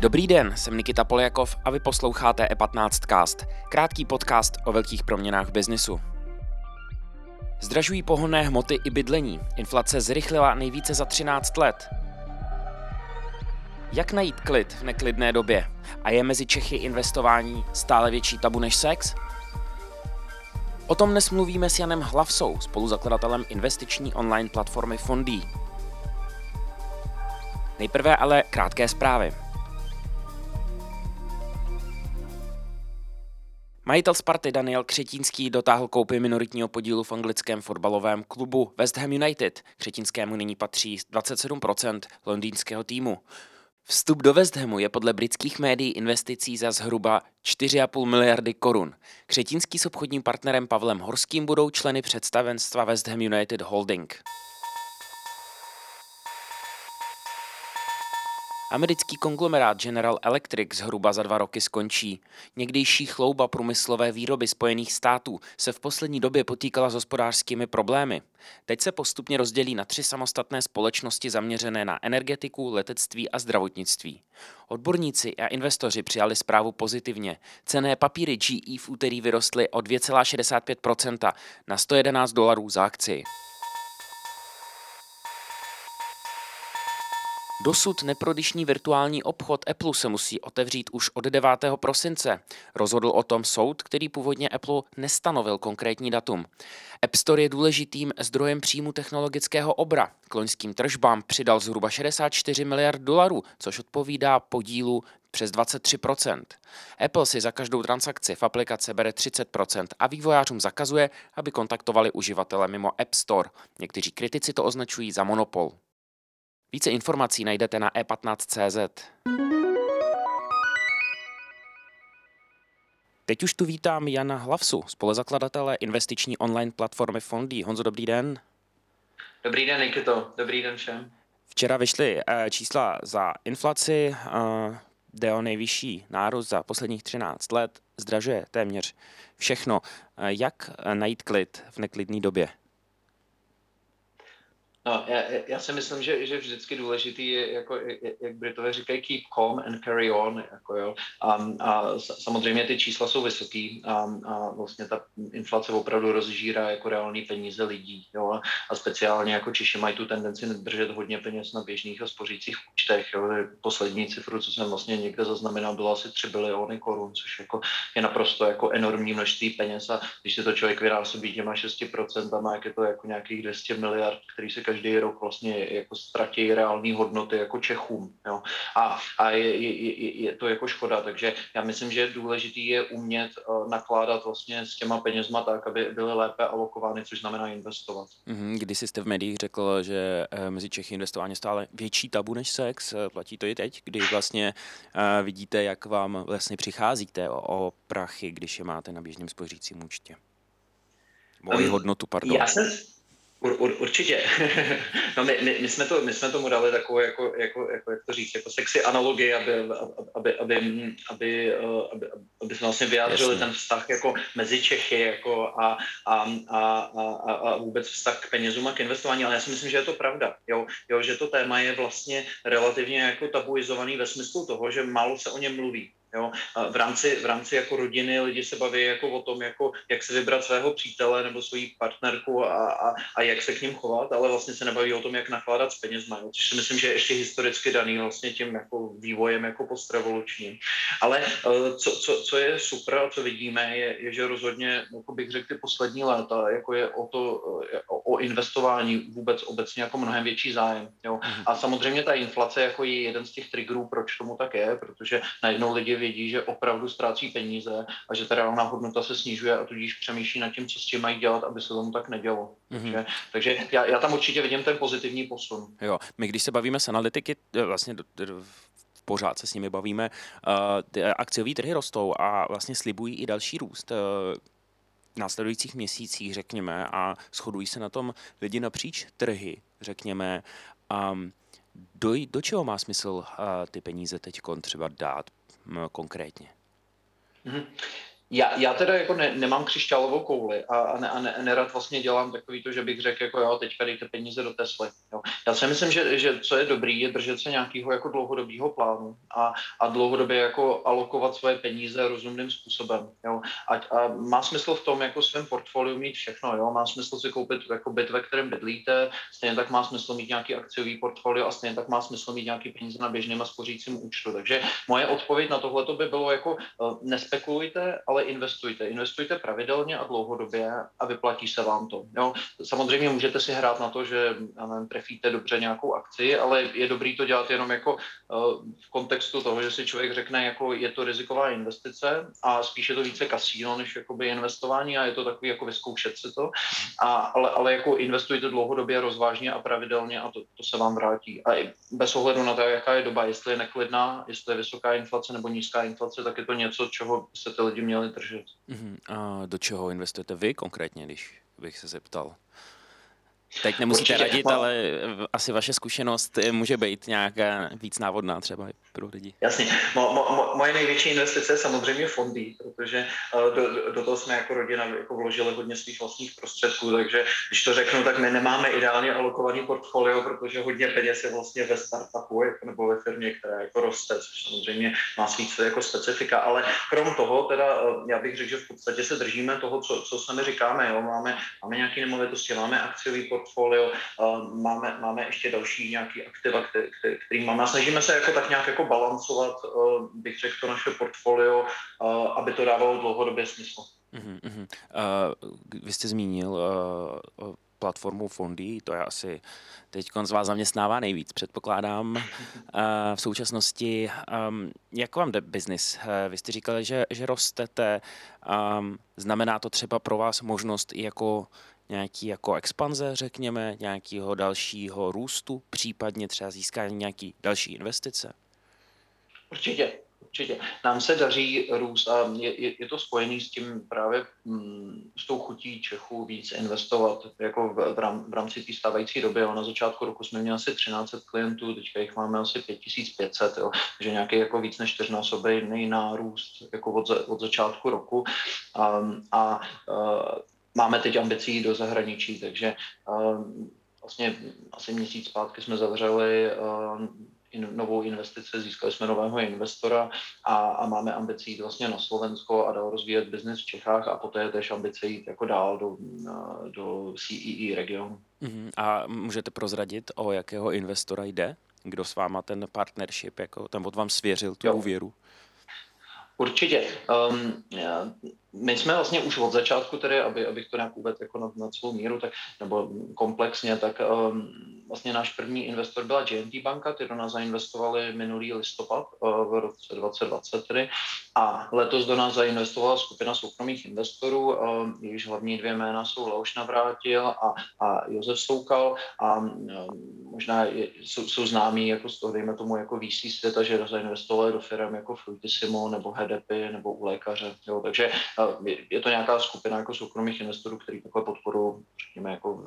Dobrý den, jsem Nikita Poljakov a vy posloucháte E15 Cast, krátký podcast o velkých proměnách v biznisu. Zdražují pohonné hmoty i bydlení. Inflace zrychlila nejvíce za 13 let. Jak najít klid v neklidné době? A je mezi Čechy investování stále větší tabu než sex? O tom dnes mluvíme s Janem Hlavsou, spoluzakladatelem investiční online platformy Fondí. Nejprve ale krátké zprávy. Majitel Sparty Daniel Křetínský dotáhl koupy minoritního podílu v anglickém fotbalovém klubu West Ham United. Křetínskému nyní patří 27% londýnského týmu. Vstup do West Hamu je podle britských médií investicí za zhruba 4,5 miliardy korun. Křetínský s obchodním partnerem Pavlem Horským budou členy představenstva West Ham United Holding. Americký konglomerát General Electric zhruba za dva roky skončí. Někdejší chlouba průmyslové výroby Spojených států se v poslední době potýkala s hospodářskými problémy. Teď se postupně rozdělí na tři samostatné společnosti zaměřené na energetiku, letectví a zdravotnictví. Odborníci a investoři přijali zprávu pozitivně. Cené papíry GE v úterý vyrostly o 2,65% na 111 dolarů za akci. Dosud neprodyšný virtuální obchod Apple se musí otevřít už od 9. prosince. Rozhodl o tom soud, který původně Apple nestanovil konkrétní datum. App Store je důležitým zdrojem příjmu technologického obra. K loňským tržbám přidal zhruba 64 miliard dolarů, což odpovídá podílu přes 23%. Apple si za každou transakci v aplikace bere 30% a vývojářům zakazuje, aby kontaktovali uživatele mimo App Store. Někteří kritici to označují za monopol. Více informací najdete na e15.cz. Teď už tu vítám Jana Hlavsu, spolezakladatele investiční online platformy Fondy. Honzo, dobrý den. Dobrý den, Nikito. Dobrý den všem. Včera vyšly eh, čísla za inflaci, eh, jde o nejvyšší nárůst za posledních 13 let, zdražuje téměř všechno. Eh, jak najít klid v neklidné době? No, já, já si myslím, že, že vždycky důležitý je, jako, jak Britové říkají, keep calm and carry on. Jako jo. A, a samozřejmě ty čísla jsou vysoký a, a vlastně ta inflace opravdu rozžírá jako reální peníze lidí. Jo. A speciálně jako Češi mají tu tendenci držet hodně peněz na běžných a spořících účtech. Jo. Poslední cifru, co jsem vlastně někde zaznamenal, bylo asi 3 biliony korun, což jako je naprosto jako enormní množství peněz a když se to člověk vynásobí těma 6%, jak je to jako nějakých 200 miliard, který se každý rok vlastně jako ztratí reální hodnoty jako Čechům. Jo. A, a je, je, je, to jako škoda, takže já myslím, že důležitý je umět uh, nakládat vlastně s těma penězma tak, aby byly lépe alokovány, což znamená investovat. Mm-hmm. Když jste v médiích řekl, že uh, mezi Čechy investování stále větší tabu než sex, uh, platí to i teď, kdy vlastně vidíte, jak vám vlastně přicházíte o, o prachy, když je máte na běžném spořícím účtě. Moji hodnotu, pardon. Já jsem, Ur, ur, určitě. no my, my, my, jsme to, my jsme tomu dali takovou, jako, jako, jako, jak to říct, jako sexy analogii, aby, aby, aby, aby, aby, aby, aby jsme vlastně vyjádřili Jasně. ten vztah jako mezi Čechy jako a, a, a, a, a vůbec vztah k penězům a k investování, ale já si myslím, že je to pravda, jo, jo, že to téma je vlastně relativně jako tabuizovaný ve smyslu toho, že málo se o něm mluví. Jo? A v rámci, v rámci jako rodiny lidi se baví jako o tom, jako, jak se vybrat svého přítele nebo svoji partnerku a, a, a, jak se k ním chovat, ale vlastně se nebaví o tom, jak nakládat s penězma, jo? což si myslím, že je ještě historicky daný vlastně tím jako vývojem jako postrevolučním. Ale eh, co, co, co je super a co vidíme, je, je že rozhodně, jako bych řekl, ty poslední léta jako je o to, eh, o, o investování vůbec obecně jako mnohem větší zájem. Jo? Mhm. A samozřejmě ta inflace jako je jeden z těch triggerů, proč tomu tak je, protože najednou lidi vědí, že opravdu ztrácí peníze a že ta reálná hodnota se snižuje a tudíž přemýšlí nad tím, co s tím mají dělat, aby se tomu tak nedělo. Mm-hmm. Takže, takže já, já tam určitě vidím ten pozitivní posun. Jo, my když se bavíme s analytiky, eh, vlastně do, do, pořád se s nimi bavíme, uh, akciové trhy rostou a vlastně slibují i další růst. Uh, v následujících měsících, řekněme, a shodují se na tom lidi napříč trhy, řekněme. Um, do, do čeho má smysl uh, ty peníze teď třeba dát? Konkrétně? Já, já teda jako ne, nemám křišťálovou kouli a, a, ne, a ne, nerad vlastně dělám takový to, že bych řekl, jako jo, teďka dejte peníze do Tesly. Jo. Já si myslím, že, že co je dobrý, je držet se nějakého jako dlouhodobého plánu a, a dlouhodobě jako alokovat svoje peníze rozumným způsobem. Jo. A, a má smysl v tom jako svém portfoliu mít všechno. Jo. Má smysl si koupit jako byt, ve kterém bydlíte, stejně tak má smysl mít nějaký akciový portfolio a stejně tak má smysl mít nějaký peníze na běžném a spořícím účtu. Takže moje odpověď na tohle by bylo jako uh, nespekulujte, ale investujte. Investujte pravidelně a dlouhodobě a vyplatí se vám to. Jo. Samozřejmě můžete si hrát na to, že nevím, trefíte dobře nějakou akci, ale je dobrý to dělat jenom jako uh, v kontextu toho, že si člověk řekne, jako je to riziková investice a spíše to více kasíno, než jakoby investování a je to takový jako vyzkoušet si to. A, ale, ale jako investujte dlouhodobě, rozvážně a pravidelně a to, to se vám vrátí. A i bez ohledu na to, jaká je doba, jestli je neklidná, jestli je vysoká inflace nebo nízká inflace, tak je to něco, čeho se ty lidi měli držet. Uh-huh. A do čeho investujete vy konkrétně, když bych se zeptal? Teď nemusíte Určitě, radit, ale asi vaše zkušenost může být nějaká víc návodná třeba pro lidi. Jasně. Mo, mo, moje největší investice je samozřejmě fondy, protože uh, do, do toho jsme jako rodina jako vložili hodně svých vlastních prostředků, takže když to řeknu, tak my nemáme ideálně alokovaný portfolio, protože hodně peněz je vlastně ve startupu jako, nebo ve firmě, která jako roste, což samozřejmě má svých jako specifika, ale krom toho teda uh, já bych řekl, že v podstatě se držíme toho, co, co sami říkáme, jo? Máme, máme nějaké nemovitosti, máme akciový portfolio, portfolio, máme, máme ještě další nějaký aktiva, který, který máme. Snažíme se jako tak nějak jako balancovat, bych řekl, to naše portfolio, aby to dávalo dlouhodobě smysl. Uh-huh, uh-huh. Uh, vy jste zmínil uh, platformu Fondy, to je asi teď z vás zaměstnává nejvíc, předpokládám uh, v současnosti. Um, jak vám jde biznis? Uh, vy jste říkali, že, že rostete. Um, znamená to třeba pro vás možnost i jako nějaký jako expanze, řekněme, nějakého dalšího růstu, případně třeba získání nějaký další investice? Určitě, určitě. Nám se daří růst a je, je, je to spojený s tím právě mm, s tou chutí Čechů víc investovat jako v, v, rám, v rámci té stávající doby. Jo. Na začátku roku jsme měli asi 1300 klientů, teďka jich máme asi 5500, jo. takže nějaký jako víc než čtyřnásobný nárůst jako od, od začátku roku. Um, a uh, máme teď ambicí do zahraničí, takže uh, vlastně asi měsíc zpátky jsme zavřeli uh, in, novou investici, získali jsme nového investora a, a máme ambici jít vlastně na Slovensko a dál rozvíjet biznis v Čechách a poté tež ambice jít jako dál do, do CEE e regionu. Uh-huh. A můžete prozradit, o jakého investora jde? Kdo s váma ten partnership, jako ten od vám svěřil tu jo. úvěru? Určitě. Um, my jsme vlastně už od začátku, tedy, aby, abych to nějak uvedl jako na, na svou míru, tak, nebo komplexně, tak um, vlastně náš první investor byla JNT banka, ty do nás zainvestovali minulý listopad uh, v roce 2020 tedy, a letos do nás zainvestovala skupina soukromých investorů, uh, jejichž hlavní dvě jména jsou Leoš Navrátil a, a Josef Soukal a um, možná jsou, jsou známí jako z toho, dejme tomu, jako VC světa, že zainvestovali do firm jako Fruitissimo nebo HDP nebo u lékaře. Jo. Takže je to nějaká skupina jako soukromých investorů, který takhle podporu, řekněme, jako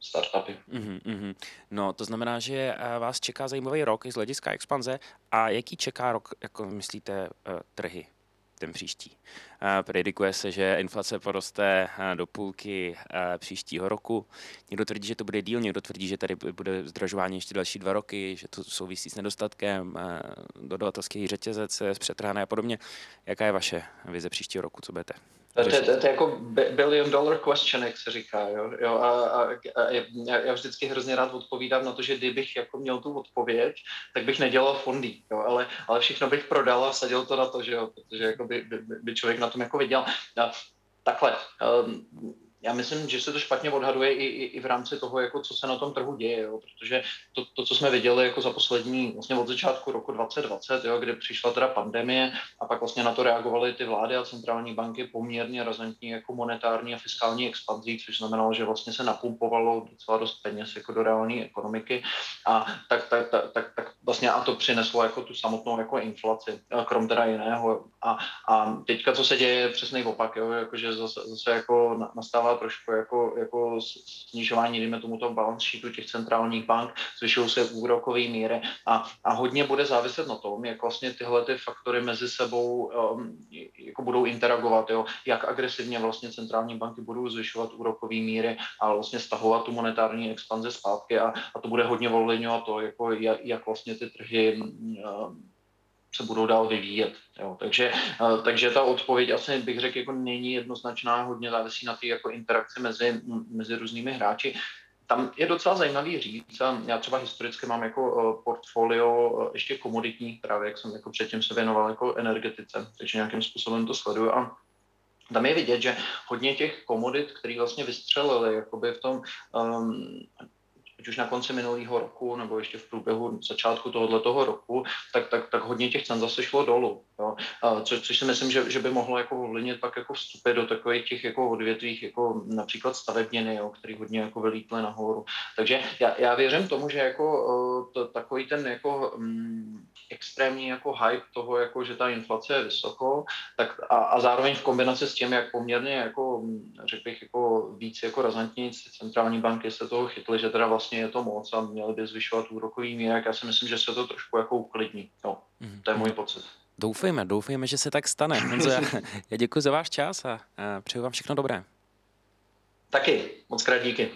startupy. Mm-hmm. No, to znamená, že eh, vás čeká zajímavý rok i z hlediska expanze. A jaký čeká rok, jako myslíte, eh, trhy? ten příští. Predikuje se, že inflace poroste do půlky příštího roku. Někdo tvrdí, že to bude díl, někdo tvrdí, že tady bude zdražování ještě další dva roky, že to souvisí s nedostatkem, dodavatelský řetězec, přetrhané a podobně. Jaká je vaše vize příštího roku, co budete to, to, to, to je jako billion dollar question, jak se říká. Jo? Jo, a, a, a já, já vždycky hrozně rád odpovídám na to, že kdybych jako měl tu odpověď, tak bych nedělal fondy, jo? Ale, ale všechno bych prodal a sadil to na to, že jo? protože jako by, by, by člověk na tom jako viděl. A, takhle, um, já myslím, že se to špatně odhaduje i, i, i v rámci toho, jako co se na tom trhu děje, jo? protože to, to, co jsme viděli jako za poslední, vlastně od začátku roku 2020, jo, kdy přišla teda pandemie a pak vlastně na to reagovaly ty vlády a centrální banky poměrně razantní jako monetární a fiskální expanzí, což znamenalo, že vlastně se napumpovalo docela dost peněz jako do reální ekonomiky a tak, tak, tak, tak, tak vlastně a to přineslo jako tu samotnou jako inflaci, krom teda jiného. A, a teďka, co se děje, je přesný opak, jo, jakože zase, zase jako nastává trošku jako, jako snižování, dejme tomu toho balance sheetu těch centrálních bank, zvyšují se úrokové míry a, a hodně bude záviset na tom, jak vlastně tyhle ty faktory mezi sebou um, jako budou interagovat, jo? jak agresivně vlastně centrální banky budou zvyšovat úrokové míry a vlastně stahovat tu monetární expanzi zpátky a, a to bude hodně volňovat to, jako jak, jak vlastně ty trhy um, se budou dál vyvíjet. Jo. Takže, uh, takže ta odpověď asi bych řekl, jako není jednoznačná, hodně závisí na té jako interakci mezi, mezi různými hráči. Tam je docela zajímavý říct, a já třeba historicky mám jako uh, portfolio uh, ještě komoditní, právě jak jsem jako předtím se věnoval jako energetice, takže nějakým způsobem to sleduju a tam je vidět, že hodně těch komodit, které vlastně vystřelili jakoby v tom um, ať už na konci minulého roku nebo ještě v průběhu začátku tohoto roku, tak, tak, tak hodně těch cen zase šlo dolů. Jo. Co, což si myslím, že, že by mohlo jako ovlivnit pak jako vstupy do takových těch jako odvětvích, jako například stavebněny, jo, který hodně jako vylítly nahoru. Takže já, já věřím tomu, že jako to, takový ten jako um, extrémní jako hype toho, jako, že ta inflace je vysoko, tak a, a zároveň v kombinaci s tím, jak poměrně jako, řekl bych, jako víc jako razantní centrální banky se toho chytly, že teda vlastně je to moc a měly by zvyšovat úrokový mír, já si myslím, že se to trošku jako uklidní. No, to je můj pocit. Doufejme, doufejme, že se tak stane. Honzo, já, já děkuji za váš čas a, a přeju vám všechno dobré. Taky, moc krát díky.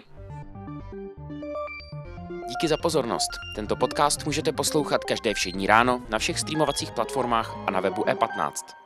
Díky za pozornost. Tento podcast můžete poslouchat každé všední ráno na všech streamovacích platformách a na webu E15.